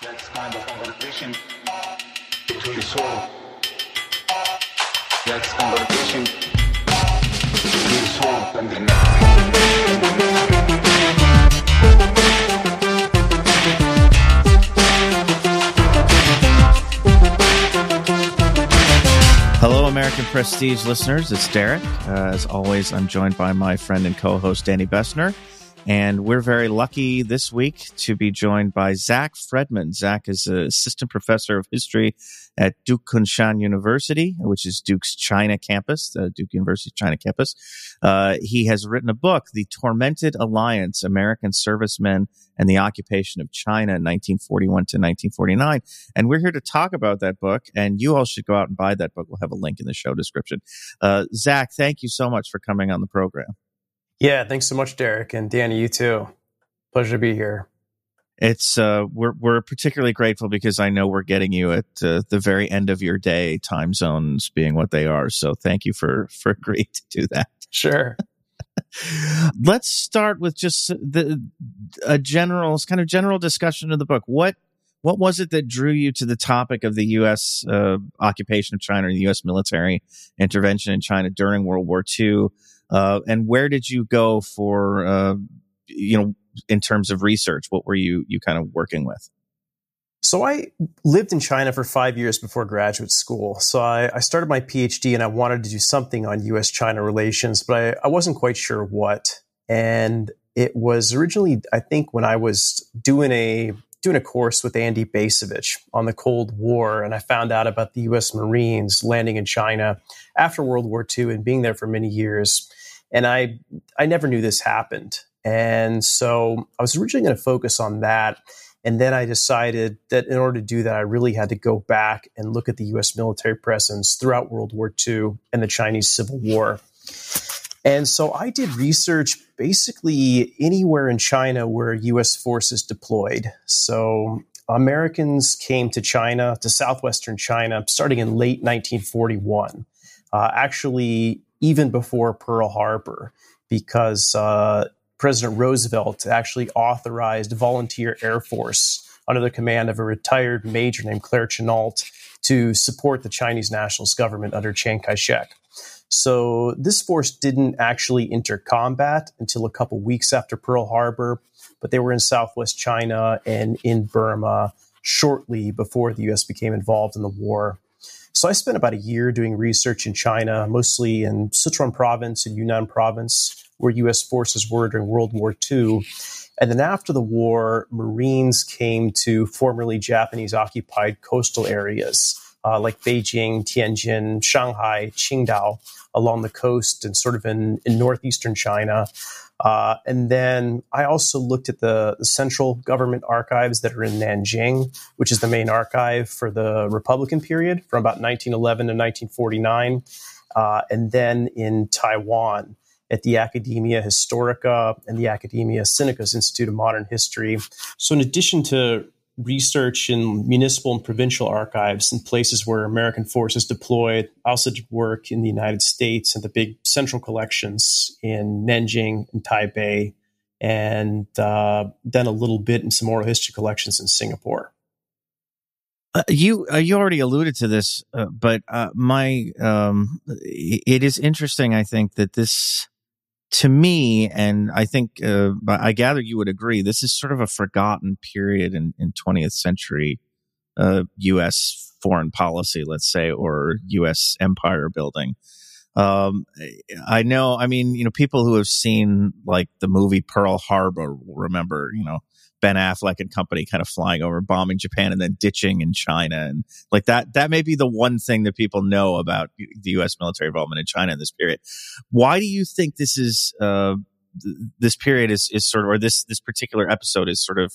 That's kind of conversation between the soul. That's conversation between the soul and the. Hello, American Prestige listeners. It's Derek. Uh, as always, I'm joined by my friend and co host, Danny Bessner. And we're very lucky this week to be joined by Zach Fredman. Zach is an assistant professor of history at Duke Kunshan University, which is Duke's China campus, the Duke University China campus. Uh, he has written a book, The Tormented Alliance American Servicemen and the Occupation of China, 1941 to 1949. And we're here to talk about that book. And you all should go out and buy that book. We'll have a link in the show description. Uh, Zach, thank you so much for coming on the program. Yeah, thanks so much, Derek, and Danny. You too. Pleasure to be here. It's uh, we're we're particularly grateful because I know we're getting you at uh, the very end of your day, time zones being what they are. So thank you for for agreeing to do that. Sure. Let's start with just the a general kind of general discussion of the book. What what was it that drew you to the topic of the U.S. Uh, occupation of China, and the U.S. military intervention in China during World War II? Uh, and where did you go for, uh, you know, in terms of research? What were you you kind of working with? So I lived in China for five years before graduate school. So I, I started my PhD and I wanted to do something on U.S.-China relations, but I, I wasn't quite sure what. And it was originally, I think, when I was doing a doing a course with Andy Bacevich on the Cold War, and I found out about the U.S. Marines landing in China after World War II and being there for many years. And I, I never knew this happened. And so I was originally going to focus on that. And then I decided that in order to do that, I really had to go back and look at the US military presence throughout World War II and the Chinese Civil War. And so I did research basically anywhere in China where US forces deployed. So Americans came to China, to southwestern China, starting in late 1941. Uh, actually, even before Pearl Harbor, because uh, President Roosevelt actually authorized volunteer Air Force under the command of a retired major named Claire Chennault to support the Chinese nationalist government under Chiang Kai shek. So this force didn't actually enter combat until a couple weeks after Pearl Harbor, but they were in southwest China and in Burma shortly before the US became involved in the war. So I spent about a year doing research in China, mostly in Sichuan province and Yunnan province, where US forces were during World War II. And then after the war, Marines came to formerly Japanese occupied coastal areas uh, like Beijing, Tianjin, Shanghai, Qingdao along the coast and sort of in, in northeastern China. Uh, and then I also looked at the, the, central government archives that are in Nanjing, which is the main archive for the Republican period from about 1911 to 1949. Uh, and then in Taiwan at the Academia Historica and the Academia Sinica Institute of Modern History. So, in addition to research in municipal and provincial archives in places where American forces deployed. I also did work in the United States and the big central collections in Nanjing and Taipei, and uh, then a little bit in some oral history collections in Singapore. Uh, you uh, you already alluded to this, uh, but uh, my um, it is interesting. I think that this to me, and I think, uh, I gather you would agree, this is sort of a forgotten period in, in 20th century uh, U.S. foreign policy, let's say, or U.S. empire building. Um, I know, I mean, you know, people who have seen like the movie Pearl Harbor remember, you know, Ben Affleck and company kind of flying over, bombing Japan and then ditching in China. And like that, that may be the one thing that people know about the U.S. military involvement in China in this period. Why do you think this is, uh, this period is, is sort of, or this, this particular episode is sort of,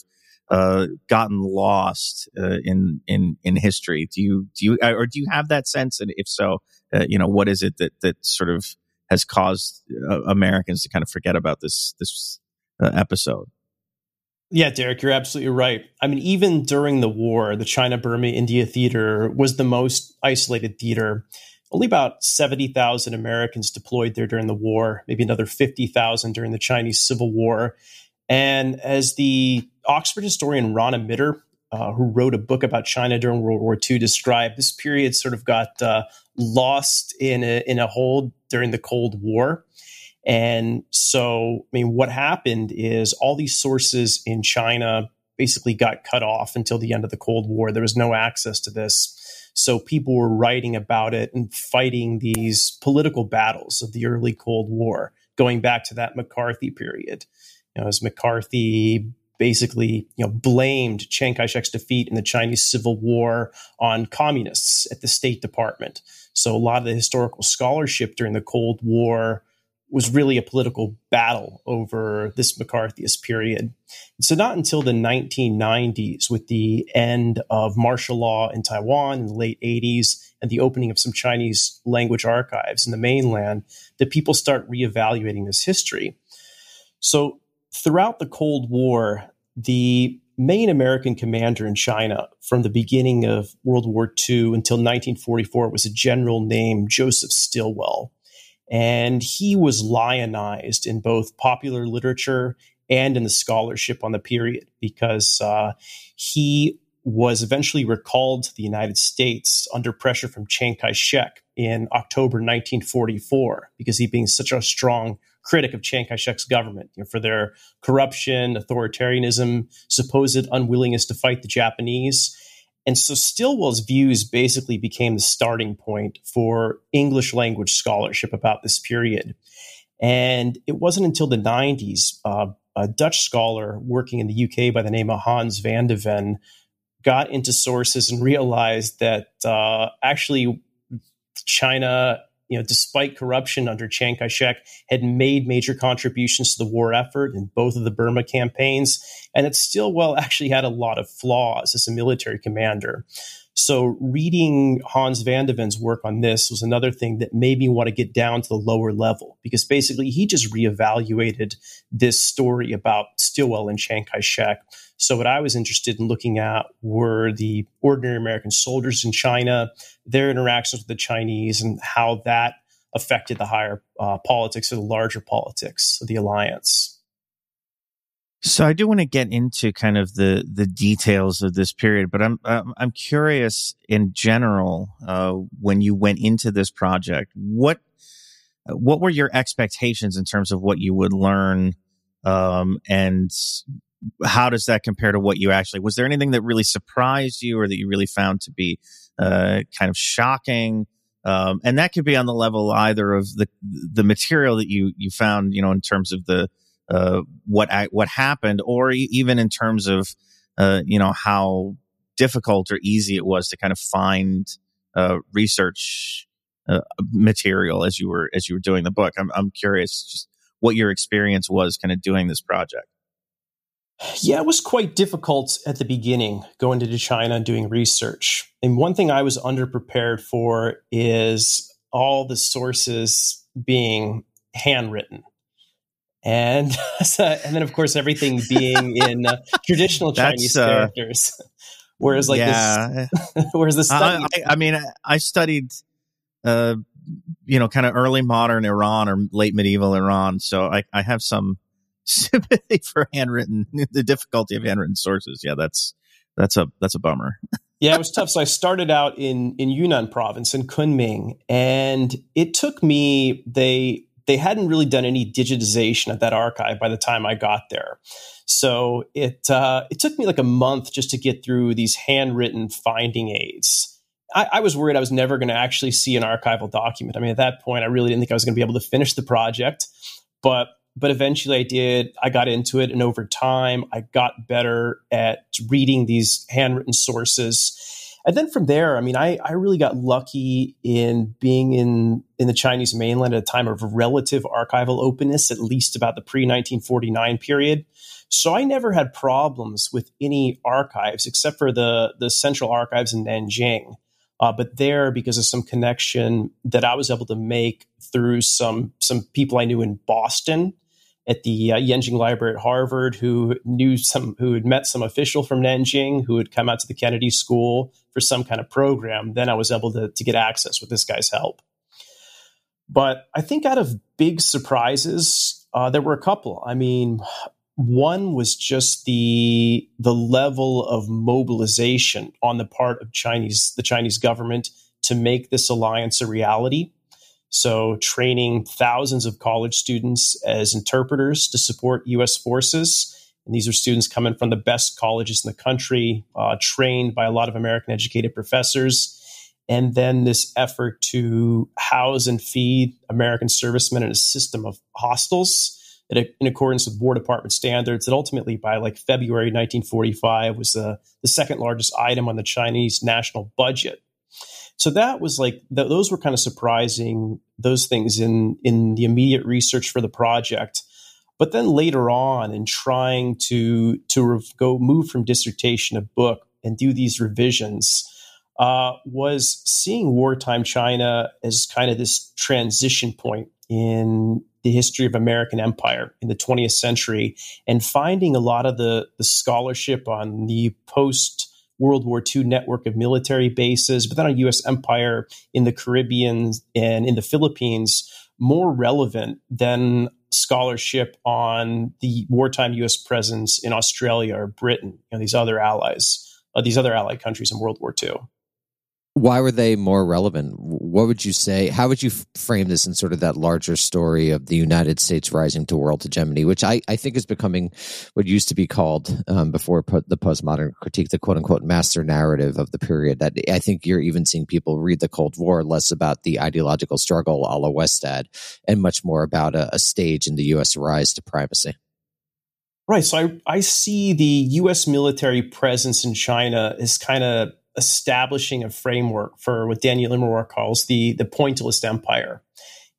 uh, gotten lost, uh, in, in, in history? Do you, do you, or do you have that sense? And if so, uh, you know, what is it that, that sort of has caused uh, Americans to kind of forget about this, this uh, episode? Yeah, Derek, you're absolutely right. I mean, even during the war, the China Burma India theater was the most isolated theater. Only about 70,000 Americans deployed there during the war, maybe another 50,000 during the Chinese Civil War. And as the Oxford historian Rana Mitter uh, who wrote a book about China during World War II, described this period sort of got uh, lost in a, in a hole during the Cold War. And so, I mean, what happened is all these sources in China basically got cut off until the end of the Cold War. There was no access to this. So people were writing about it and fighting these political battles of the early Cold War, going back to that McCarthy period. You know, as McCarthy basically you know blamed Chiang Kai-shek's defeat in the Chinese Civil War on communists at the State Department. So a lot of the historical scholarship during the Cold War was really a political battle over this McCarthyist period. So not until the 1990s, with the end of martial law in Taiwan in the late 80s and the opening of some Chinese language archives in the mainland, that people start reevaluating this history. So throughout the Cold War, the main American commander in China from the beginning of World War II until 1944 was a general named Joseph Stilwell. And he was lionized in both popular literature and in the scholarship on the period because uh, he was eventually recalled to the United States under pressure from Chiang Kai shek in October 1944 because he being such a strong critic of Chiang Kai shek's government you know, for their corruption, authoritarianism, supposed unwillingness to fight the Japanese. And so Stilwell's views basically became the starting point for English language scholarship about this period. And it wasn't until the 90s, uh, a Dutch scholar working in the UK by the name of Hans van de Ven got into sources and realized that uh, actually China you know, despite corruption under Chiang Kai-shek, had made major contributions to the war effort in both of the Burma campaigns, and that Stilwell actually had a lot of flaws as a military commander. So reading Hans van de Ven's work on this was another thing that made me want to get down to the lower level because basically he just reevaluated this story about Stilwell and Chiang Kai-shek. So what I was interested in looking at were the ordinary American soldiers in China, their interactions with the Chinese, and how that affected the higher uh, politics or the larger politics of the alliance. So I do want to get into kind of the the details of this period, but I'm I'm curious in general uh, when you went into this project, what what were your expectations in terms of what you would learn, um, and how does that compare to what you actually? Was there anything that really surprised you, or that you really found to be uh, kind of shocking? Um, and that could be on the level either of the the material that you you found, you know, in terms of the uh, what I, what happened, or even in terms of uh, you know how difficult or easy it was to kind of find uh, research uh, material as you were as you were doing the book. I'm I'm curious just what your experience was kind of doing this project. Yeah, it was quite difficult at the beginning going into China and doing research. And one thing I was underprepared for is all the sources being handwritten and and then of course everything being in uh, traditional Chinese uh, characters. Whereas like yeah. this, whereas the study, I, I, mean, I studied, uh, you know, kind of early modern Iran or late medieval Iran, so I, I have some sympathy for handwritten, the difficulty of handwritten sources. Yeah, that's that's a that's a bummer. yeah, it was tough. So I started out in in Yunnan province in Kunming, and it took me they they hadn't really done any digitization at that archive by the time I got there. So it uh, it took me like a month just to get through these handwritten finding aids. I, I was worried I was never going to actually see an archival document. I mean, at that point, I really didn't think I was going to be able to finish the project, but but eventually I did. I got into it, and over time, I got better at reading these handwritten sources and then from there, I mean, I, I really got lucky in being in, in the Chinese mainland at a time of relative archival openness, at least about the pre 1949 period. So I never had problems with any archives except for the, the central archives in Nanjing. Uh, but there, because of some connection that I was able to make through some some people I knew in Boston, at the uh, Yenching Library at Harvard who knew some, who had met some official from Nanjing who had come out to the Kennedy School for some kind of program. Then I was able to, to get access with this guy's help. But I think out of big surprises, uh, there were a couple. I mean, one was just the the level of mobilization on the part of Chinese the Chinese government to make this alliance a reality. So, training thousands of college students as interpreters to support U.S. forces. And these are students coming from the best colleges in the country, uh, trained by a lot of American educated professors. And then this effort to house and feed American servicemen in a system of hostels in accordance with War Department standards that ultimately by like February 1945 was the, the second largest item on the Chinese national budget. So that was like th- those were kind of surprising those things in in the immediate research for the project. But then later on, in trying to to re- go move from dissertation to book and do these revisions, uh, was seeing wartime China as kind of this transition point in the history of American empire in the 20th century and finding a lot of the, the scholarship on the post World War II network of military bases, but then a U.S. empire in the Caribbean and in the Philippines more relevant than scholarship on the wartime U.S. presence in Australia or Britain, and these other allies, uh, these other allied countries in World War II why were they more relevant? What would you say? How would you frame this in sort of that larger story of the United States rising to world hegemony, which I, I think is becoming what used to be called um, before the postmodern critique, the quote unquote master narrative of the period. That I think you're even seeing people read the Cold War less about the ideological struggle a la Westad and much more about a, a stage in the U.S. rise to primacy. Right. So I, I see the U.S. military presence in China as kind of establishing a framework for what Daniel Immerwahr calls the the pointillist empire.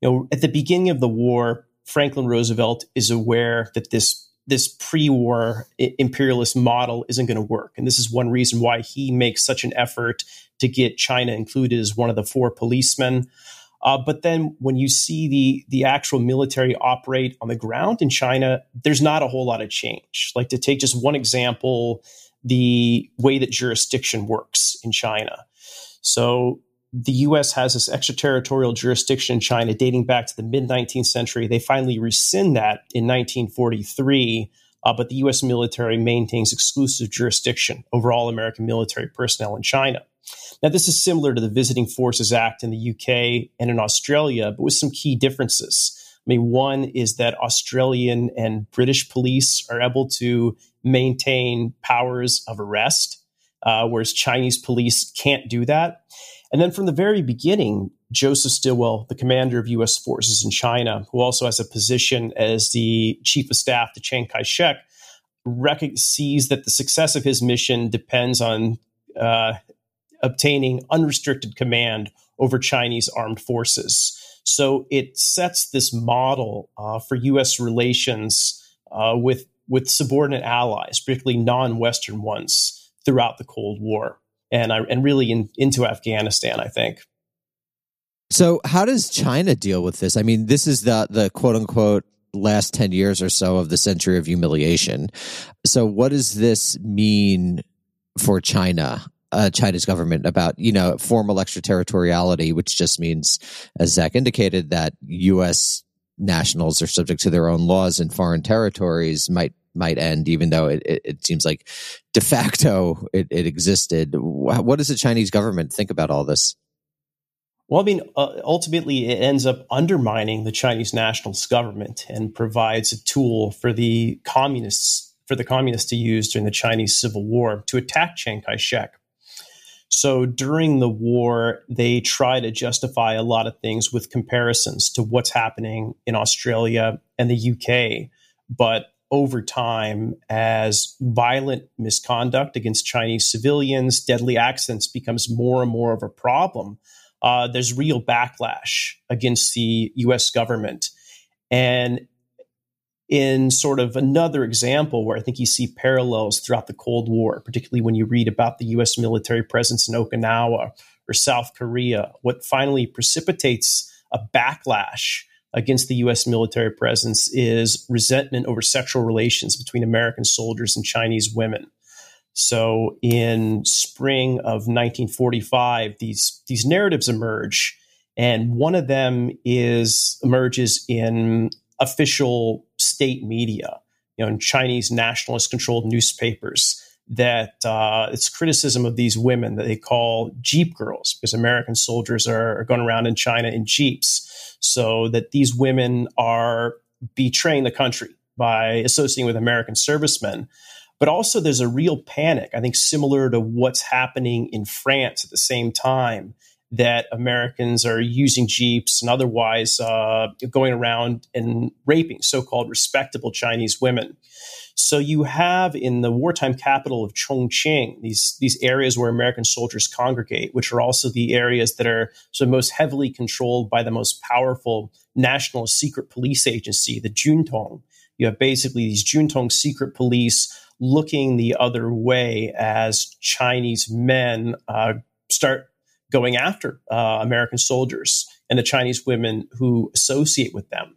You know, at the beginning of the war, Franklin Roosevelt is aware that this this pre-war imperialist model isn't going to work, and this is one reason why he makes such an effort to get China included as one of the four policemen. Uh, but then when you see the the actual military operate on the ground in China, there's not a whole lot of change. Like to take just one example, the way that jurisdiction works in China. So the US has this extraterritorial jurisdiction in China dating back to the mid 19th century. They finally rescind that in 1943, uh, but the US military maintains exclusive jurisdiction over all American military personnel in China. Now, this is similar to the Visiting Forces Act in the UK and in Australia, but with some key differences. I mean, one is that Australian and British police are able to maintain powers of arrest, uh, whereas Chinese police can't do that. And then from the very beginning, Joseph Stilwell, the commander of U.S. forces in China, who also has a position as the chief of staff to Chiang Kai shek, rec- sees that the success of his mission depends on uh, obtaining unrestricted command over Chinese armed forces. So it sets this model uh, for U.S. relations uh, with with subordinate allies, particularly non-Western ones, throughout the Cold War, and I, and really in, into Afghanistan. I think. So, how does China deal with this? I mean, this is the the quote unquote last 10 years or so of the century of humiliation. So, what does this mean for China uh, China's government about, you know, formal extraterritoriality, which just means, as Zach indicated, that U.S. nationals are subject to their own laws in foreign territories might might end, even though it, it, it seems like de facto it, it, existed. What does the Chinese government think about all this? Well, I mean, uh, ultimately, it ends up undermining the Chinese nationalist government and provides a tool for the communists for the communists to use during the Chinese Civil War to attack Chiang Kai-shek. So during the war, they try to justify a lot of things with comparisons to what's happening in Australia and the UK. But over time, as violent misconduct against Chinese civilians, deadly accidents becomes more and more of a problem, uh, there's real backlash against the US government. And in sort of another example where I think you see parallels throughout the Cold War, particularly when you read about the US military presence in Okinawa or South Korea. What finally precipitates a backlash against the US military presence is resentment over sexual relations between American soldiers and Chinese women. So in spring of 1945, these, these narratives emerge. And one of them is emerges in official state media you know, in Chinese nationalist controlled newspapers that uh, it's criticism of these women that they call Jeep girls because American soldiers are, are going around in China in Jeeps. So that these women are betraying the country by associating with American servicemen. But also, there's a real panic, I think, similar to what's happening in France at the same time that Americans are using Jeeps and otherwise uh, going around and raping so called respectable Chinese women. So you have in the wartime capital of Chongqing these these areas where American soldiers congregate, which are also the areas that are so most heavily controlled by the most powerful national secret police agency, the Juntong. You have basically these Juntong secret police looking the other way as Chinese men uh, start going after uh, American soldiers and the Chinese women who associate with them.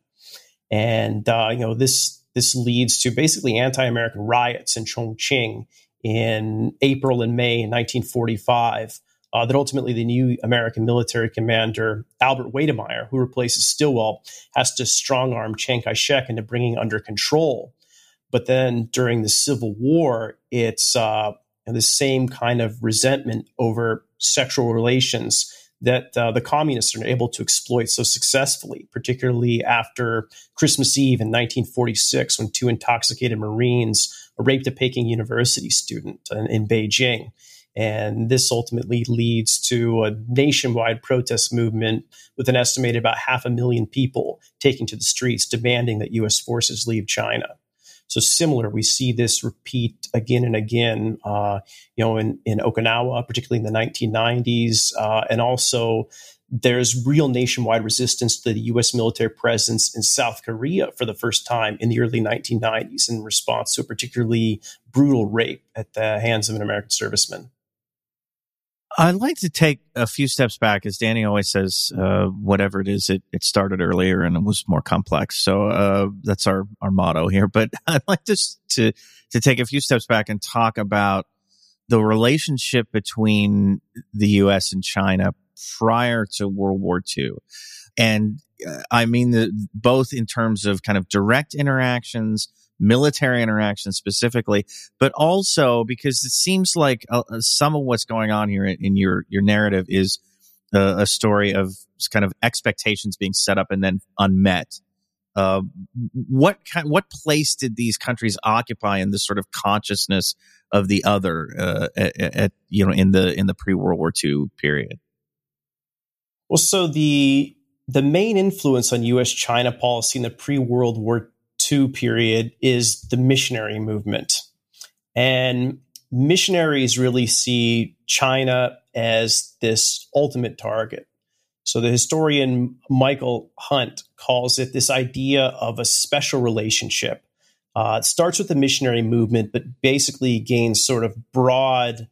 And uh, you know this this leads to basically anti-American riots in Chongqing in April and May 1945. Uh, that ultimately the new American military commander Albert Wedemeyer, who replaces Stilwell, has to strong arm Chiang Kai-shek into bringing under control. But then during the Civil War, it's uh, the same kind of resentment over sexual relations that uh, the communists are able to exploit so successfully, particularly after Christmas Eve in 1946, when two intoxicated Marines raped a Peking University student in, in Beijing. And this ultimately leads to a nationwide protest movement with an estimated about half a million people taking to the streets demanding that U.S. forces leave China. So similar, we see this repeat again and again, uh, you know, in, in Okinawa, particularly in the 1990s, uh, and also there's real nationwide resistance to the U.S. military presence in South Korea for the first time in the early 1990s in response to a particularly brutal rape at the hands of an American serviceman. I'd like to take a few steps back, as Danny always says. Uh, whatever it is, it, it started earlier and it was more complex. So uh, that's our our motto here. But I'd like to to to take a few steps back and talk about the relationship between the U.S. and China prior to World War II, and uh, I mean the, both in terms of kind of direct interactions military interaction specifically, but also because it seems like uh, uh, some of what's going on here in, in your your narrative is uh, a story of kind of expectations being set up and then unmet. Uh, what kind, what place did these countries occupy in this sort of consciousness of the other uh, at, at, you know in the in the pre World War II period? Well, so the the main influence on U.S. China policy in the pre World War II period is the missionary movement. And missionaries really see China as this ultimate target. So the historian Michael Hunt calls it this idea of a special relationship. Uh, it starts with the missionary movement, but basically gains sort of broad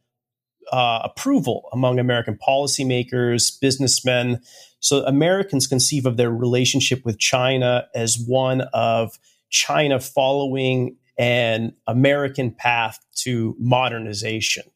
uh, approval among American policymakers, businessmen. So Americans conceive of their relationship with China as one of China following an American path to modernization.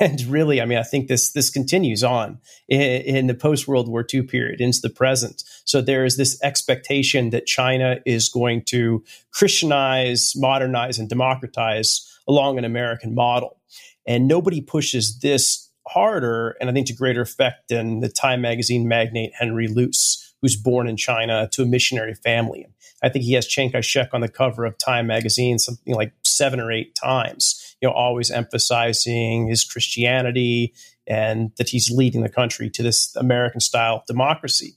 And really, I mean, I think this this continues on in, in the post World War II period into the present. So there is this expectation that China is going to Christianize, modernize, and democratize along an American model. And nobody pushes this harder, and I think to greater effect than the Time magazine magnate Henry Luce, who's born in China to a missionary family. I think he has Chiang Kai-shek on the cover of Time magazine something like seven or eight times, you know, always emphasizing his Christianity and that he's leading the country to this American style democracy.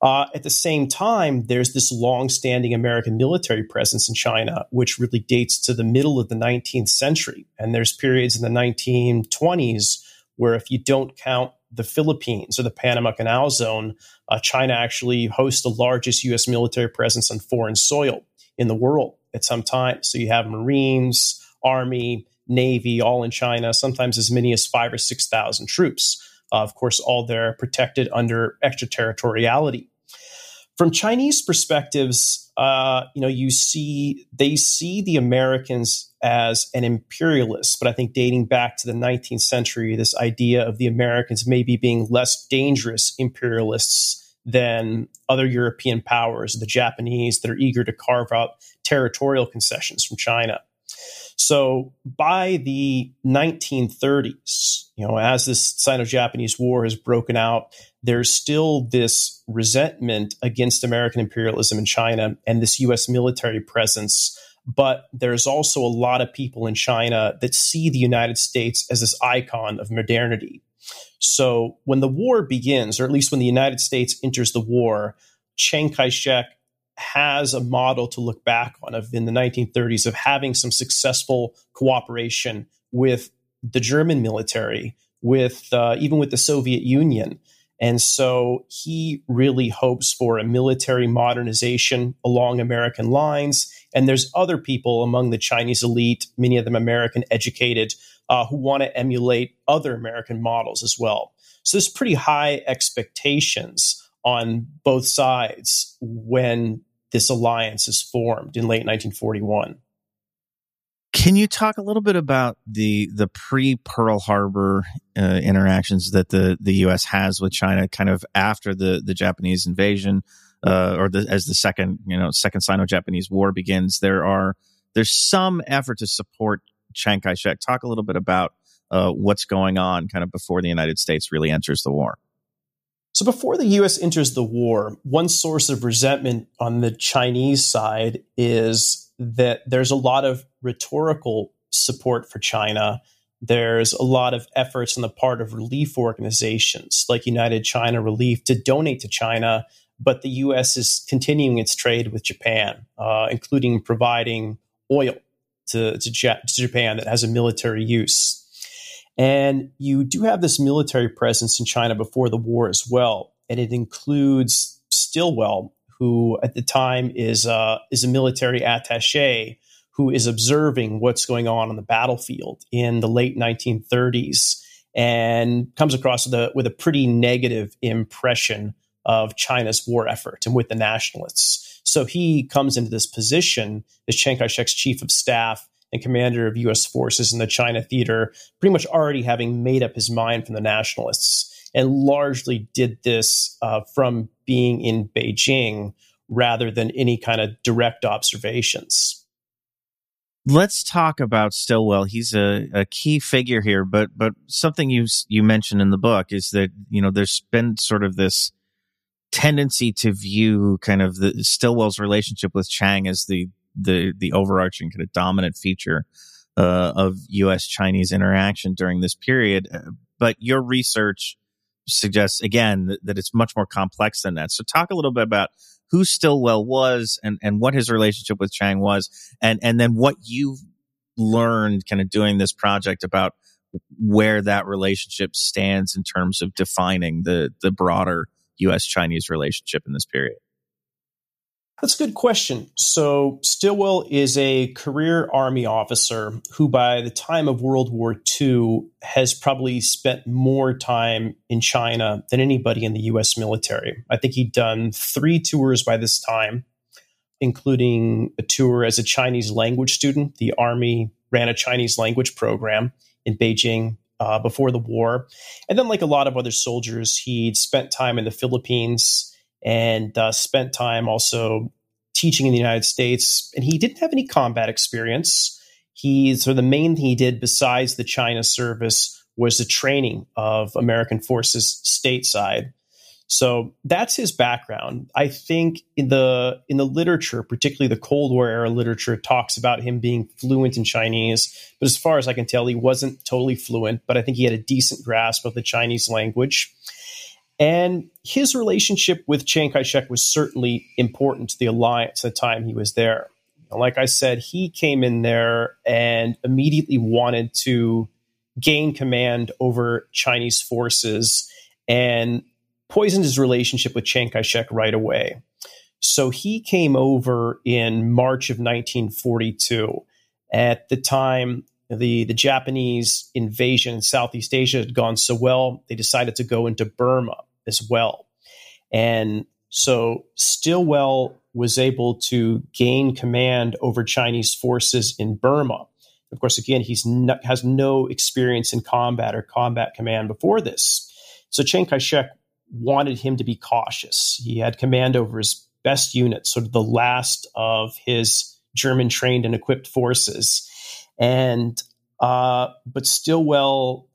Uh, at the same time, there's this long-standing American military presence in China, which really dates to the middle of the 19th century. And there's periods in the 1920s where, if you don't count the Philippines or the Panama Canal Zone, uh, China actually hosts the largest U.S. military presence on foreign soil in the world at some time. So you have Marines, Army, Navy, all in China, sometimes as many as five or 6,000 troops. Uh, of course, all there protected under extraterritoriality. From Chinese perspectives, uh, you know, you see they see the Americans as an imperialist, but I think dating back to the 19th century, this idea of the Americans maybe being less dangerous imperialists than other European powers, the Japanese that are eager to carve out territorial concessions from China. So by the 1930s, you know, as this Sino-Japanese war has broken out, there's still this resentment against American imperialism in China and this US military presence. But there's also a lot of people in China that see the United States as this icon of modernity. So when the war begins, or at least when the United States enters the war, Chiang Kai shek has a model to look back on of in the 1930s of having some successful cooperation with the German military, with uh, even with the Soviet Union. And so he really hopes for a military modernization along American lines. And there's other people among the Chinese elite, many of them American educated, uh, who want to emulate other American models as well. So there's pretty high expectations on both sides when this alliance is formed in late 1941. Can you talk a little bit about the the pre Pearl Harbor uh, interactions that the the U.S. has with China, kind of after the the Japanese invasion, uh, or the, as the second you know second Sino-Japanese War begins? There are there's some effort to support Chiang Kai-shek. Talk a little bit about uh, what's going on, kind of before the United States really enters the war. So before the US enters the war, one source of resentment on the Chinese side is that there's a lot of rhetorical support for China. There's a lot of efforts on the part of relief organizations like United China Relief to donate to China, but the U.S. is continuing its trade with Japan, uh, including providing oil to, to, to Japan that has a military use. And you do have this military presence in China before the war as well. And it includes Stilwell, who at the time is, uh, is a military attache who is observing what's going on on the battlefield in the late 1930s and comes across with a, with a pretty negative impression of China's war effort and with the nationalists. So he comes into this position as Chiang Kai shek's chief of staff and commander of U.S. forces in the China theater, pretty much already having made up his mind from the nationalists, and largely did this uh, from being in Beijing rather than any kind of direct observations. Let's talk about Stilwell. He's a, a key figure here, but but something you you mentioned in the book is that you know there's been sort of this tendency to view kind of the Stilwell's relationship with Chiang as the the the overarching kind of dominant feature uh, of U.S. Chinese interaction during this period. Uh, but your research suggests again that, that, it's much more complex than that. So talk a little bit about who Stilwell was and and what his relationship with Chiang was, and and then what you've learned kind of doing this project about where that relationship stands in terms of defining the the broader U.S. Chinese relationship in this period. That's a good question. So, Stilwell is a career Army officer who, by the time of World War II, has probably spent more time in China than anybody in the US military. I think he'd done three tours by this time, including a tour as a Chinese language student. The Army ran a Chinese language program in Beijing uh, before the war. And then, like a lot of other soldiers, he'd spent time in the Philippines and uh, spent time also teaching in the United States. And he didn't have any combat experience. He so the main thing he did besides the China service was the training of American forces stateside. So that's his background. I think in the in the literature, particularly the Cold War era literature, talks about him being fluent in Chinese. But as far as I can tell, he wasn't totally fluent. But I think he had a decent grasp of the Chinese language. And his relationship with Chiang Kai shek was certainly important to the alliance at the time he was there. Like I said, he came in there and immediately wanted to gain command over Chinese forces and poisoned his relationship with Chiang Kai shek right away. So he came over in March of 1942. At the time, the, the Japanese invasion in Southeast Asia had gone so well, they decided to go into Burma as well. And so Stilwell was able to gain command over Chinese forces in Burma. Of course, again, he has no experience in combat or combat command before this. So Chiang Kai shek wanted him to be cautious. He had command over his best unit, sort of the last of his German trained and equipped forces. And uh, but Stilwell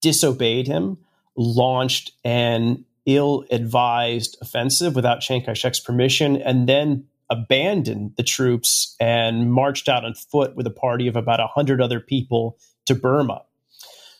disobeyed him, launched an ill advised offensive without Chiang Kai shek's permission, and then abandoned the troops and marched out on foot with a party of about 100 other people to Burma.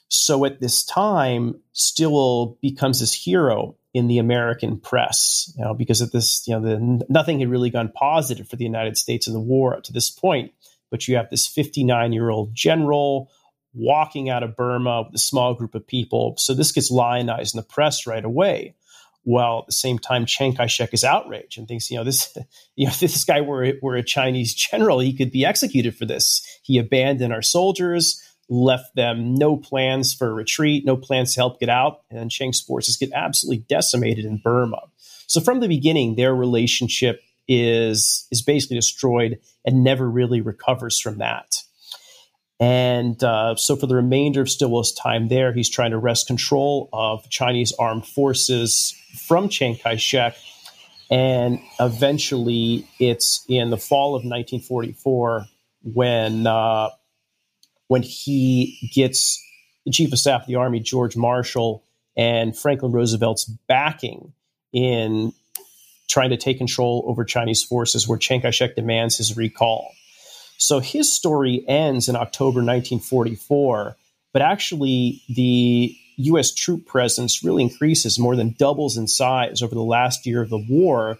So at this time, Stilwell becomes this hero in the American press, you know, because of this, you know, the, nothing had really gone positive for the United States in the war up to this point. But you have this 59 year old general walking out of Burma with a small group of people. So this gets lionized in the press right away. While at the same time, Chiang Kai-shek is outraged and thinks, you know, this, you know, if this guy were were a Chinese general, he could be executed for this. He abandoned our soldiers, left them no plans for retreat, no plans to help get out, and Chiang's forces get absolutely decimated in Burma. So from the beginning, their relationship is is basically destroyed and never really recovers from that. And uh, so, for the remainder of Stilwell's time there, he's trying to wrest control of Chinese armed forces from Chiang Kai shek. And eventually, it's in the fall of 1944 when, uh, when he gets the chief of staff of the army, George Marshall, and Franklin Roosevelt's backing in trying to take control over Chinese forces, where Chiang Kai shek demands his recall. So his story ends in October 1944, but actually the U.S. troop presence really increases, more than doubles in size over the last year of the war.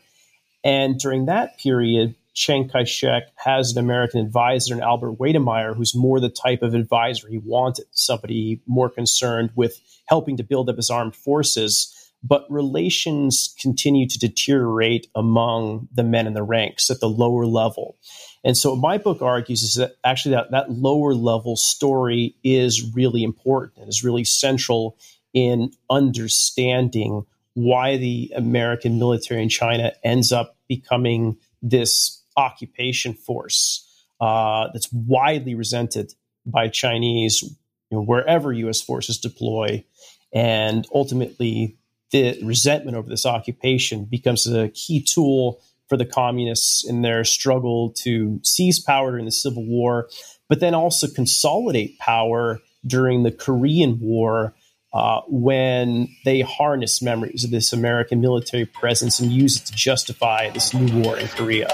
And during that period, Chiang Kai shek has an American advisor in Albert Wedemeyer, who's more the type of advisor he wanted, somebody more concerned with helping to build up his armed forces but relations continue to deteriorate among the men in the ranks at the lower level. And so, my book argues is that actually that, that lower level story is really important and is really central in understanding why the American military in China ends up becoming this occupation force uh, that's widely resented by Chinese you know, wherever U.S. forces deploy, and ultimately the resentment over this occupation becomes a key tool for the communists in their struggle to seize power during the Civil War, but then also consolidate power during the Korean War uh, when they harness memories of this American military presence and use it to justify this new war in Korea.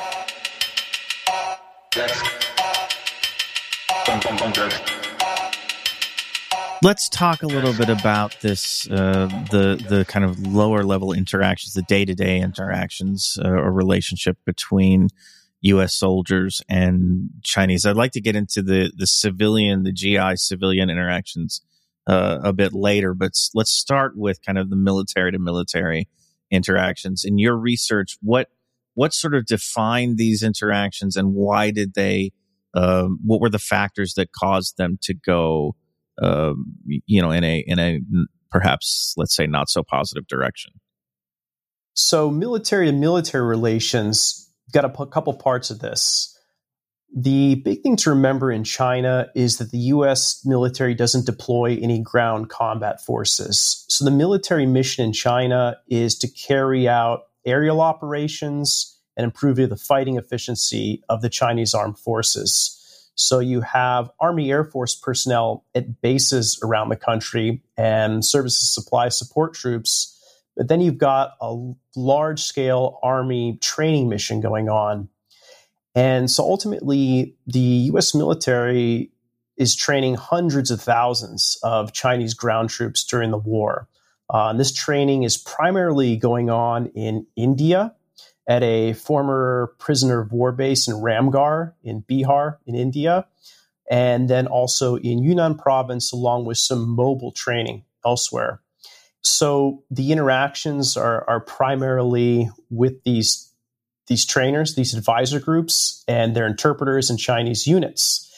Let's talk a little bit about this, uh, the the kind of lower level interactions, the day to day interactions uh, or relationship between U.S. soldiers and Chinese. I'd like to get into the the civilian, the GI civilian interactions uh, a bit later, but let's start with kind of the military to military interactions. In your research, what what sort of defined these interactions, and why did they? Um, what were the factors that caused them to go? Um, you know, in a in a perhaps let's say not so positive direction. So, military to military relations got a p- couple parts of this. The big thing to remember in China is that the US military doesn't deploy any ground combat forces. So, the military mission in China is to carry out aerial operations and improve the fighting efficiency of the Chinese armed forces. So you have Army Air Force personnel at bases around the country and services supply support troops. But then you've got a large scale Army training mission going on. And so ultimately, the US military is training hundreds of thousands of Chinese ground troops during the war. Uh, and this training is primarily going on in India at a former prisoner of war base in Ramgarh in Bihar in India, and then also in Yunnan province, along with some mobile training elsewhere. So the interactions are, are primarily with these, these trainers, these advisor groups, and their interpreters and Chinese units.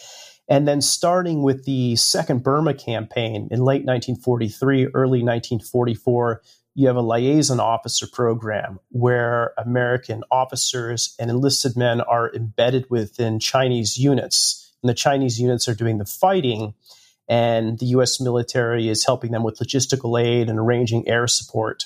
And then starting with the Second Burma campaign in late 1943, early 1944, you have a liaison officer program where American officers and enlisted men are embedded within Chinese units. And the Chinese units are doing the fighting, and the US military is helping them with logistical aid and arranging air support.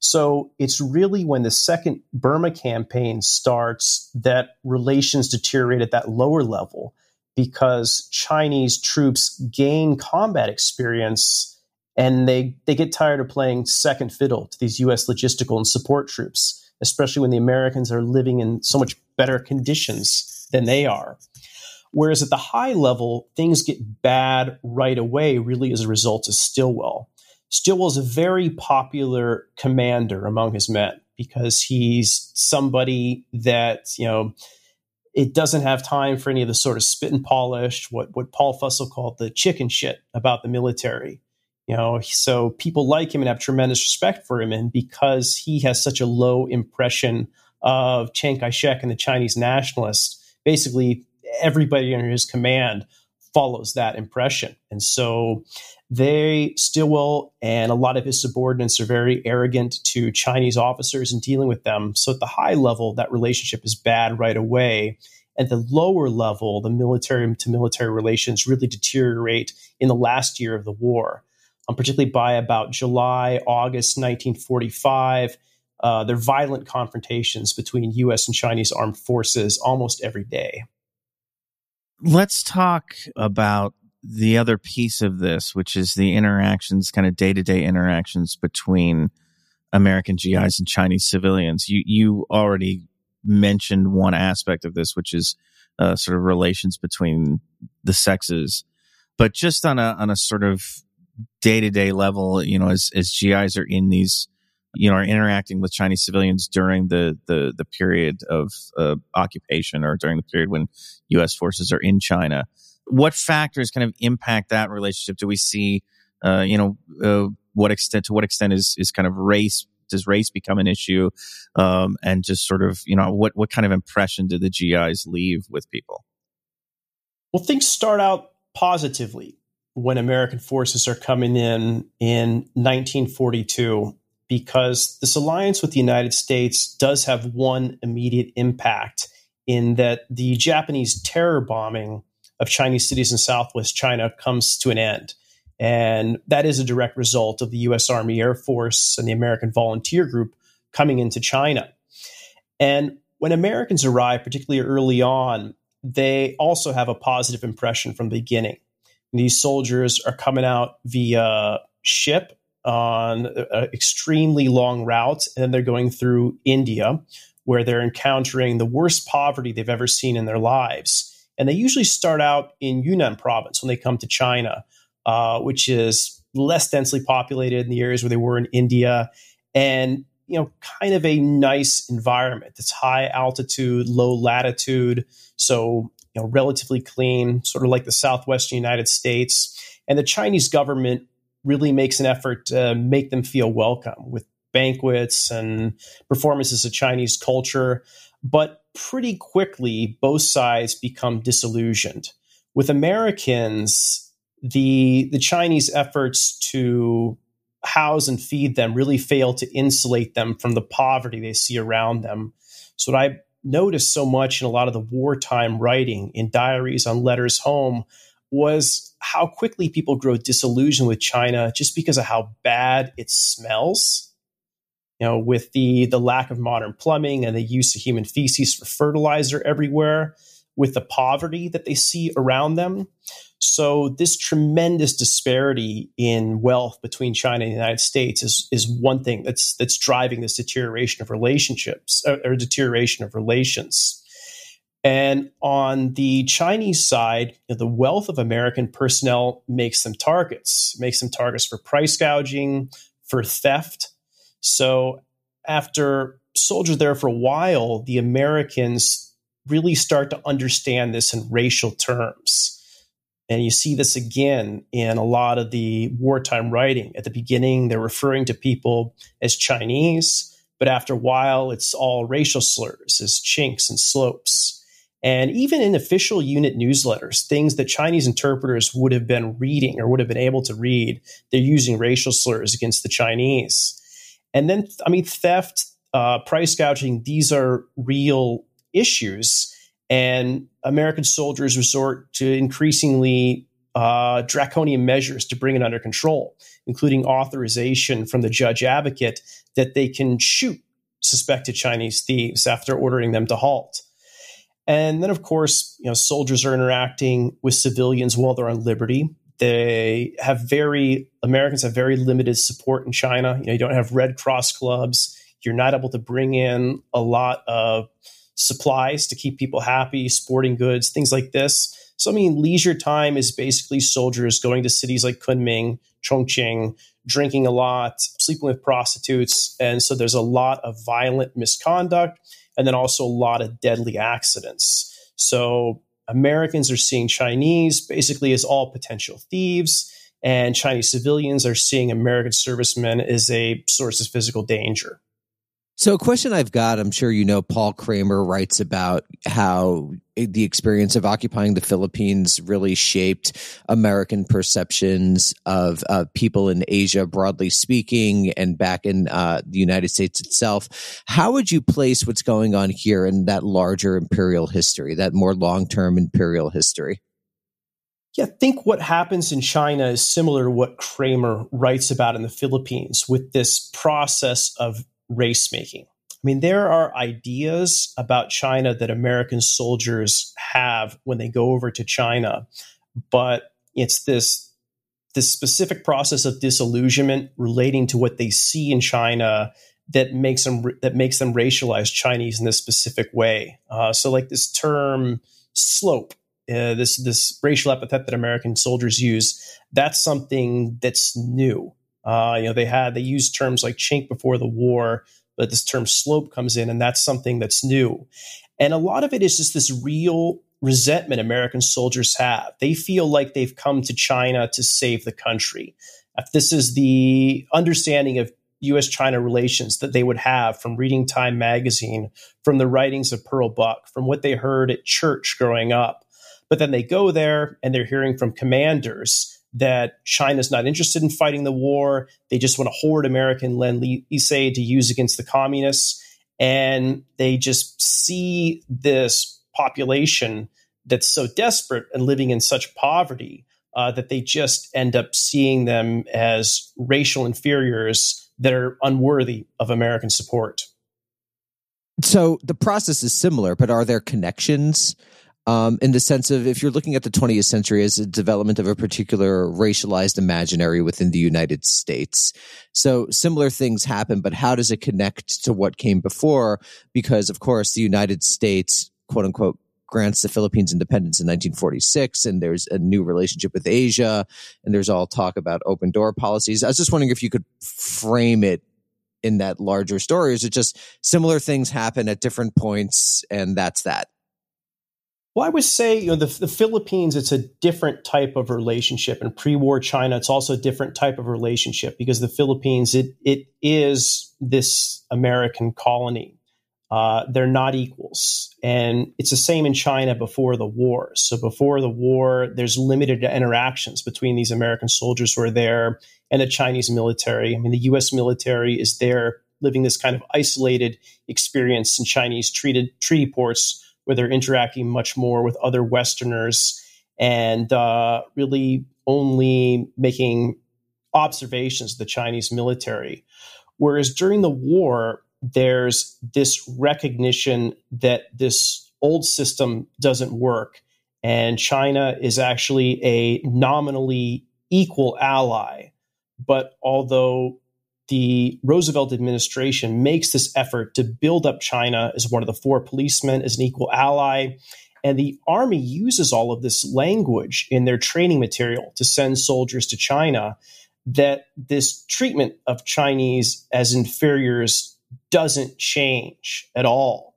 So it's really when the second Burma campaign starts that relations deteriorate at that lower level because Chinese troops gain combat experience and they, they get tired of playing second fiddle to these US logistical and support troops, especially when the Americans are living in so much better conditions than they are. Whereas at the high level, things get bad right away, really as a result of Stilwell. Stilwell's a very popular commander among his men because he's somebody that, you know, it doesn't have time for any of the sort of spit and polish, what, what Paul Fussell called the chicken shit about the military. You know, so people like him and have tremendous respect for him. And because he has such a low impression of Chiang Kai shek and the Chinese nationalists, basically everybody under his command follows that impression. And so they, Stilwell and a lot of his subordinates are very arrogant to Chinese officers and dealing with them. So at the high level, that relationship is bad right away. At the lower level, the military to military relations really deteriorate in the last year of the war, um, particularly by about July, August 1945. Uh, there are violent confrontations between U.S. and Chinese armed forces almost every day. Let's talk about the other piece of this, which is the interactions, kind of day to day interactions between American GIs and Chinese civilians. You you already mentioned one aspect of this, which is uh, sort of relations between the sexes, but just on a on a sort of day to day level, you know, as as GIs are in these, you know, are interacting with Chinese civilians during the the the period of uh, occupation or during the period when U.S. forces are in China what factors kind of impact that relationship? Do we see, uh, you know, uh, what extent to what extent is is kind of race does race become an issue, um, and just sort of you know what what kind of impression do the GIs leave with people? Well, things start out positively when American forces are coming in in 1942 because this alliance with the United States does have one immediate impact in that the Japanese terror bombing of Chinese cities in Southwest China comes to an end. And that is a direct result of the US Army Air Force and the American Volunteer Group coming into China. And when Americans arrive, particularly early on, they also have a positive impression from the beginning. These soldiers are coming out via ship on an extremely long route, and then they're going through India, where they're encountering the worst poverty they've ever seen in their lives. And they usually start out in Yunnan province when they come to China, uh, which is less densely populated in the areas where they were in India. And you know, kind of a nice environment. It's high altitude, low latitude, so you know, relatively clean, sort of like the southwestern United States. And the Chinese government really makes an effort to make them feel welcome with banquets and performances of Chinese culture. But pretty quickly, both sides become disillusioned. With Americans, the, the Chinese efforts to house and feed them really fail to insulate them from the poverty they see around them. So, what I noticed so much in a lot of the wartime writing in diaries on letters home was how quickly people grow disillusioned with China just because of how bad it smells you know, with the the lack of modern plumbing and the use of human feces for fertilizer everywhere, with the poverty that they see around them. So this tremendous disparity in wealth between China and the United States is is one thing that's that's driving this deterioration of relationships or, or deterioration of relations. And on the Chinese side, you know, the wealth of American personnel makes them targets, makes them targets for price gouging, for theft, so after soldiers there for a while, the Americans really start to understand this in racial terms. And you see this again in a lot of the wartime writing. At the beginning, they're referring to people as Chinese, but after a while, it's all racial slurs as chinks and slopes. And even in official unit newsletters, things that Chinese interpreters would have been reading or would have been able to read, they're using racial slurs against the Chinese. And then, I mean, theft, uh, price gouging, these are real issues. And American soldiers resort to increasingly uh, draconian measures to bring it under control, including authorization from the judge advocate that they can shoot suspected Chinese thieves after ordering them to halt. And then, of course, you know, soldiers are interacting with civilians while they're on liberty. They have very Americans have very limited support in China. You know, you don't have Red Cross clubs. You're not able to bring in a lot of supplies to keep people happy, sporting goods, things like this. So, I mean, leisure time is basically soldiers going to cities like Kunming, Chongqing, drinking a lot, sleeping with prostitutes. And so there's a lot of violent misconduct and then also a lot of deadly accidents. So Americans are seeing Chinese basically as all potential thieves, and Chinese civilians are seeing American servicemen as a source of physical danger. So, a question I've got, I'm sure you know, Paul Kramer writes about how the experience of occupying the Philippines really shaped American perceptions of uh, people in Asia, broadly speaking, and back in uh, the United States itself. How would you place what's going on here in that larger imperial history, that more long term imperial history? Yeah, think what happens in China is similar to what Kramer writes about in the Philippines with this process of race making. I mean, there are ideas about China that American soldiers have when they go over to China, but it's this this specific process of disillusionment relating to what they see in China that makes them that makes them racialize Chinese in this specific way. Uh, so, like this term "slope," uh, this this racial epithet that American soldiers use, that's something that's new. Uh, you know, they had they used terms like chink before the war, but this term slope comes in, and that's something that's new. And a lot of it is just this real resentment American soldiers have. They feel like they've come to China to save the country. If this is the understanding of US China relations that they would have from reading Time magazine, from the writings of Pearl Buck, from what they heard at church growing up. But then they go there and they're hearing from commanders that China's not interested in fighting the war. They just want to hoard American lend lease to use against the communists. And they just see this population that's so desperate and living in such poverty uh, that they just end up seeing them as racial inferiors that are unworthy of American support. So the process is similar, but are there connections um, in the sense of if you're looking at the 20th century as a development of a particular racialized imaginary within the United States. So similar things happen, but how does it connect to what came before? Because of course, the United States, quote unquote, grants the Philippines independence in 1946, and there's a new relationship with Asia, and there's all talk about open door policies. I was just wondering if you could frame it in that larger story. Is it just similar things happen at different points, and that's that? Well, I would say, you know, the, the Philippines, it's a different type of relationship. And pre-war China, it's also a different type of relationship because the Philippines, it it is this American colony. Uh, they're not equals. And it's the same in China before the war. So before the war, there's limited interactions between these American soldiers who are there and the Chinese military. I mean, the US military is there living this kind of isolated experience in Chinese treated treaty ports where they're interacting much more with other Westerners and uh, really only making observations of the Chinese military. Whereas during the war, there's this recognition that this old system doesn't work. And China is actually a nominally equal ally. But although the Roosevelt administration makes this effort to build up China as one of the four policemen, as an equal ally. And the army uses all of this language in their training material to send soldiers to China. That this treatment of Chinese as inferiors doesn't change at all.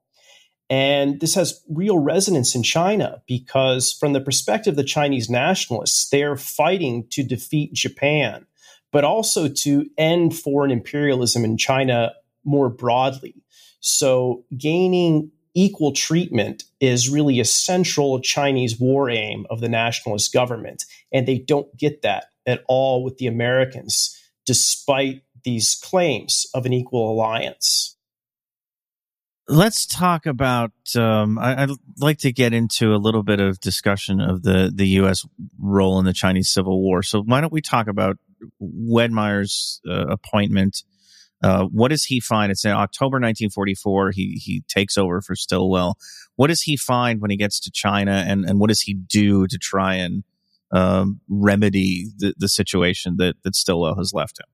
And this has real resonance in China because, from the perspective of the Chinese nationalists, they're fighting to defeat Japan but also to end foreign imperialism in China more broadly. So gaining equal treatment is really a central Chinese war aim of the nationalist government. And they don't get that at all with the Americans, despite these claims of an equal alliance. Let's talk about. Um, I, would like to get into a little bit of discussion of the the U.S. role in the Chinese Civil War. So why don't we talk about Wedemeyer's uh, appointment? Uh, what does he find? It's in October 1944. He he takes over for Stilwell. What does he find when he gets to China, and and what does he do to try and um, remedy the, the situation that that Stilwell has left him?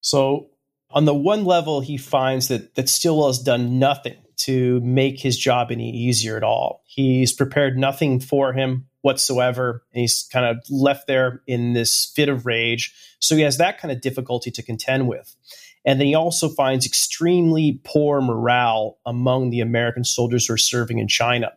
So on the one level, he finds that that Stilwell has done nothing to make his job any easier at all. He's prepared nothing for him whatsoever, and he's kind of left there in this fit of rage. So he has that kind of difficulty to contend with. And then he also finds extremely poor morale among the American soldiers who are serving in China.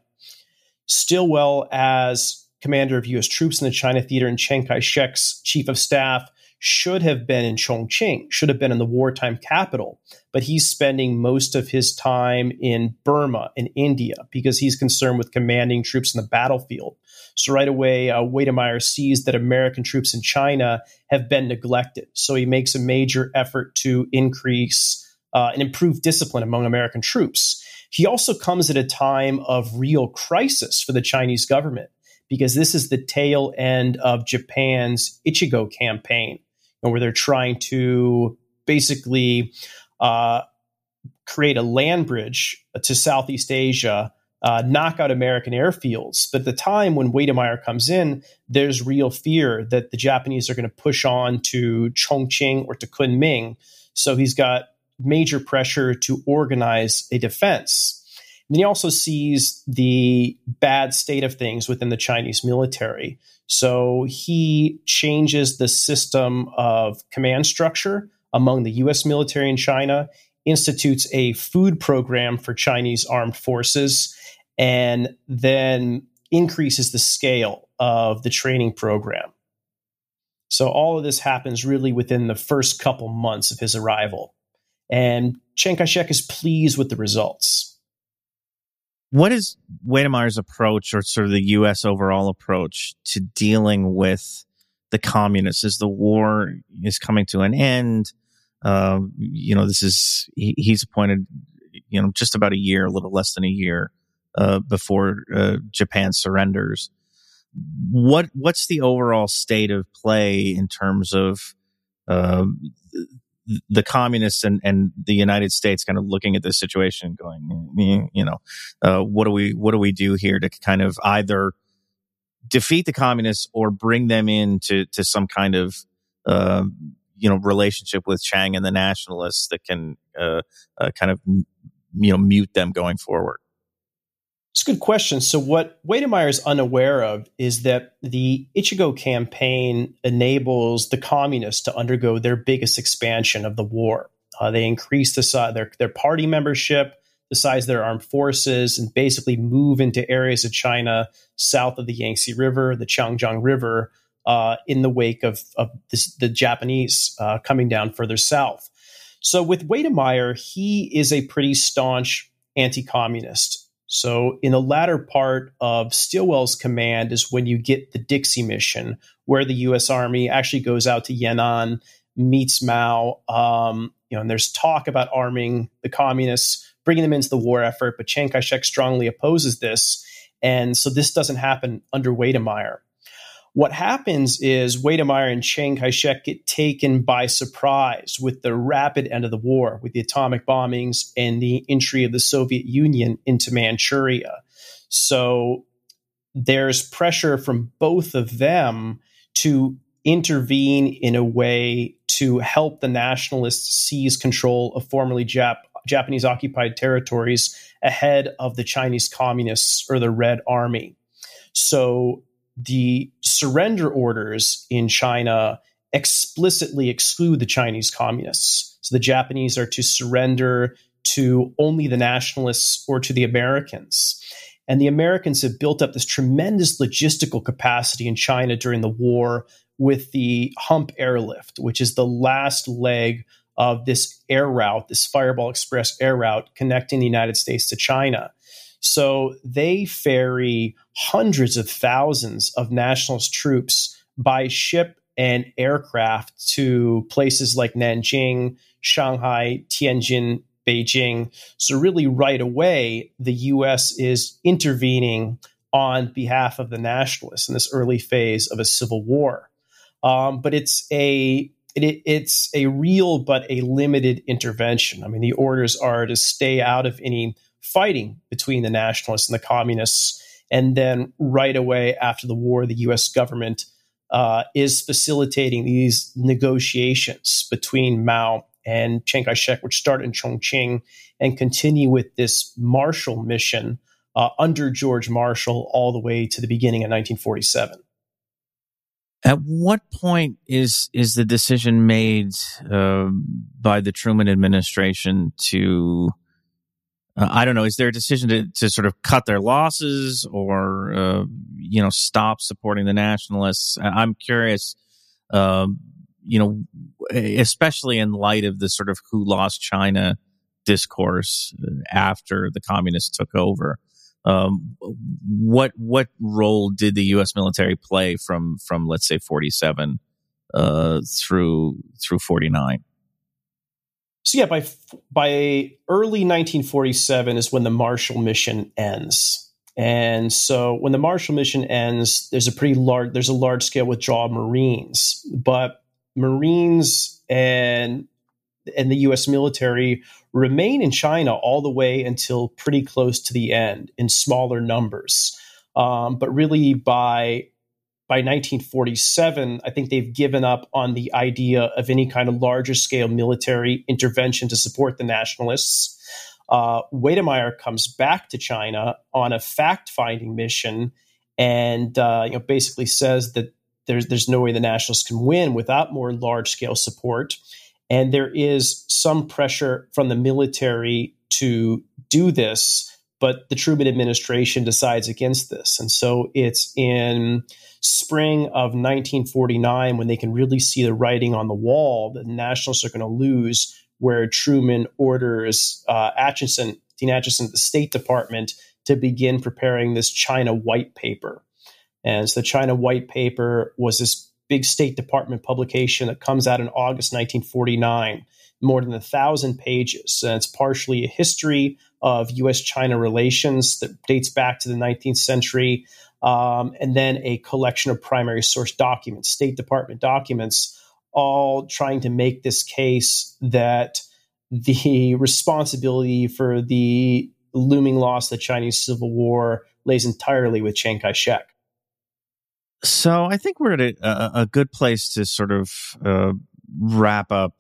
Stilwell, as commander of U.S. troops in the China theater and Chiang Kai shek's chief of staff, should have been in Chongqing, should have been in the wartime capital, but he's spending most of his time in Burma, in India, because he's concerned with commanding troops in the battlefield. So right away, uh, Wedemeyer sees that American troops in China have been neglected. So he makes a major effort to increase uh, and improve discipline among American troops. He also comes at a time of real crisis for the Chinese government because this is the tail end of Japan's Ichigo campaign and where they're trying to basically uh, create a land bridge to Southeast Asia, uh, knock out American airfields. But at the time when Wedemeyer comes in, there's real fear that the Japanese are going to push on to Chongqing or to Kunming. So he's got major pressure to organize a defense. And he also sees the bad state of things within the Chinese military. So he changes the system of command structure among the US military in China, institutes a food program for Chinese armed forces, and then increases the scale of the training program. So all of this happens really within the first couple months of his arrival. And Chiang Kai shek is pleased with the results what is Wedemeyer's approach or sort of the U.S. overall approach to dealing with the communists as the war is coming to an end? Uh, you know, this is, he, he's appointed, you know, just about a year, a little less than a year uh, before uh, Japan surrenders. What what's the overall state of play in terms of um, the communists and, and the United States kind of looking at this situation going, you know, uh, what do we, what do we do here to kind of either defeat the communists or bring them into, to some kind of, uh, you know, relationship with Chiang and the nationalists that can, uh, uh kind of, you know, mute them going forward? It's a good question. So, what Wedemeyer is unaware of is that the Ichigo campaign enables the communists to undergo their biggest expansion of the war. Uh, they increase the size their their party membership, the size of their armed forces, and basically move into areas of China south of the Yangtze River, the Changjiang River, uh, in the wake of, of this, the Japanese uh, coming down further south. So, with Wedemeyer, he is a pretty staunch anti-communist. So, in the latter part of Stilwell's command is when you get the Dixie mission, where the U.S. Army actually goes out to Yan'an, meets Mao. Um, you know, and there's talk about arming the communists, bringing them into the war effort, but Chiang Kai-shek strongly opposes this, and so this doesn't happen under Wedemeyer. What happens is Wedemeyer and Chiang Kai shek get taken by surprise with the rapid end of the war, with the atomic bombings and the entry of the Soviet Union into Manchuria. So there's pressure from both of them to intervene in a way to help the nationalists seize control of formerly Jap- Japanese occupied territories ahead of the Chinese communists or the Red Army. So the surrender orders in China explicitly exclude the Chinese communists. So the Japanese are to surrender to only the nationalists or to the Americans. And the Americans have built up this tremendous logistical capacity in China during the war with the Hump Airlift, which is the last leg of this air route, this Fireball Express air route connecting the United States to China. So they ferry hundreds of thousands of nationalist troops by ship and aircraft to places like Nanjing, Shanghai, Tianjin, Beijing. So, really, right away, the US is intervening on behalf of the nationalists in this early phase of a civil war. Um, but it's a it, it's a real but a limited intervention. I mean, the orders are to stay out of any fighting between the nationalists and the communists. And then right away after the war, the US government uh, is facilitating these negotiations between Mao and Chiang Kai shek, which start in Chongqing and continue with this Marshall mission uh, under George Marshall all the way to the beginning of 1947. At what point is is the decision made uh, by the Truman administration to uh, I don't know. Is there a decision to, to sort of cut their losses or, uh, you know, stop supporting the nationalists? I'm curious, um, you know, especially in light of the sort of who lost China discourse uh, after the communists took over. Um, what what role did the U.S. military play from from let's say 47 uh, through through 49? So yeah, by by early 1947 is when the Marshall Mission ends, and so when the Marshall Mission ends, there's a pretty large there's a large scale withdrawal of Marines, but Marines and and the U.S. military remain in China all the way until pretty close to the end in smaller numbers. Um, but really, by by 1947, I think they've given up on the idea of any kind of larger scale military intervention to support the nationalists. Uh, Wedemeyer comes back to China on a fact finding mission and uh, you know, basically says that there's, there's no way the nationalists can win without more large scale support. And there is some pressure from the military to do this, but the Truman administration decides against this. And so it's in spring of 1949 when they can really see the writing on the wall that the nationalists are going to lose, where Truman orders uh, Acheson, Dean Acheson, the State Department, to begin preparing this China white paper. And so the China white paper was this big State Department publication that comes out in August 1949, more than a thousand pages. And it's partially a history of U.S. China relations that dates back to the 19th century um, and then a collection of primary source documents, State Department documents, all trying to make this case that the responsibility for the looming loss of the Chinese Civil War lays entirely with Chiang Kai shek. So I think we're at a, a good place to sort of uh, wrap up.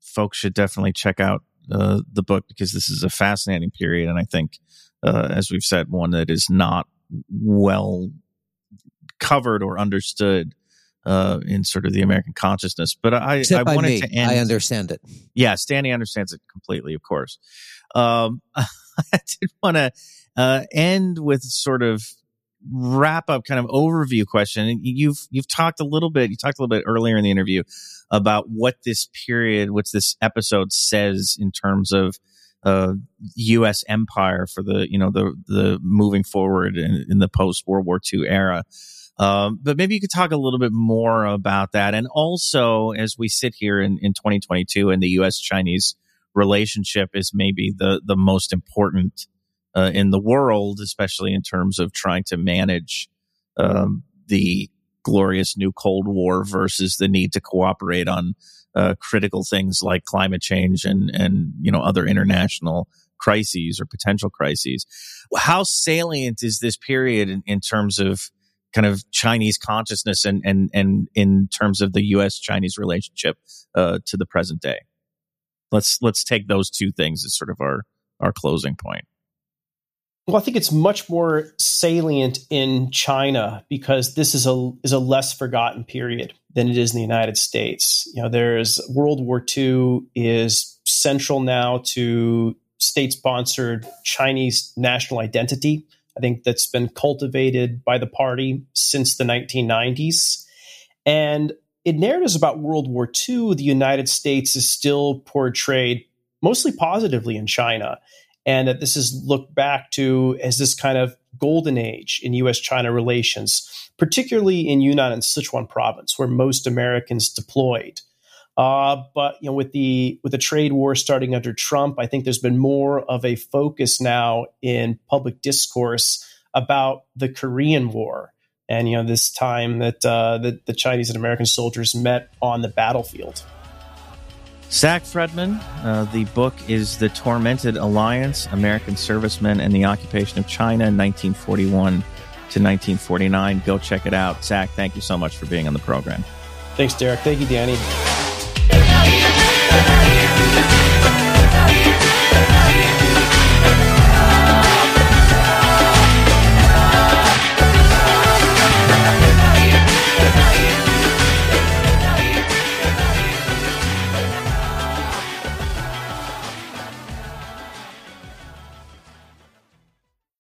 Folks should definitely check out uh, the book because this is a fascinating period, and I think, uh, as we've said, one that is not well covered or understood uh, in sort of the American consciousness. But I, Except I wanted me. to end. I understand it. Yes, Danny understands it completely, of course. Um, I did want to uh, end with sort of wrap up kind of overview question. You've you've talked a little bit. You talked a little bit earlier in the interview about what this period, what this episode says in terms of uh, U.S. empire for the you know the the moving forward in, in the post World War II era. Um, but maybe you could talk a little bit more about that, and also as we sit here in, in 2022, and the U.S. Chinese relationship is maybe the the most important uh, in the world, especially in terms of trying to manage um, the glorious new Cold War versus the need to cooperate on uh, critical things like climate change and and you know other international crises or potential crises. How salient is this period in, in terms of kind of Chinese consciousness and and and in terms of the U.S. Chinese relationship uh, to the present day? Let's let's take those two things as sort of our our closing point. Well, I think it's much more salient in China because this is a is a less forgotten period than it is in the United States. You know, there's World War II is central now to state sponsored Chinese national identity. I think that's been cultivated by the party since the 1990s. And in narratives about World War II, the United States is still portrayed mostly positively in China and that this is looked back to as this kind of golden age in US China relations, particularly in Yunnan and Sichuan province, where most Americans deployed. Uh, but you know, with the with the trade war starting under Trump, I think there's been more of a focus now in public discourse about the Korean War, and you know, this time that uh, that the Chinese and American soldiers met on the battlefield. Zach Fredman, uh, the book is The Tormented Alliance American Servicemen and the Occupation of China, 1941 to 1949. Go check it out. Zach, thank you so much for being on the program. Thanks, Derek. Thank you, Danny.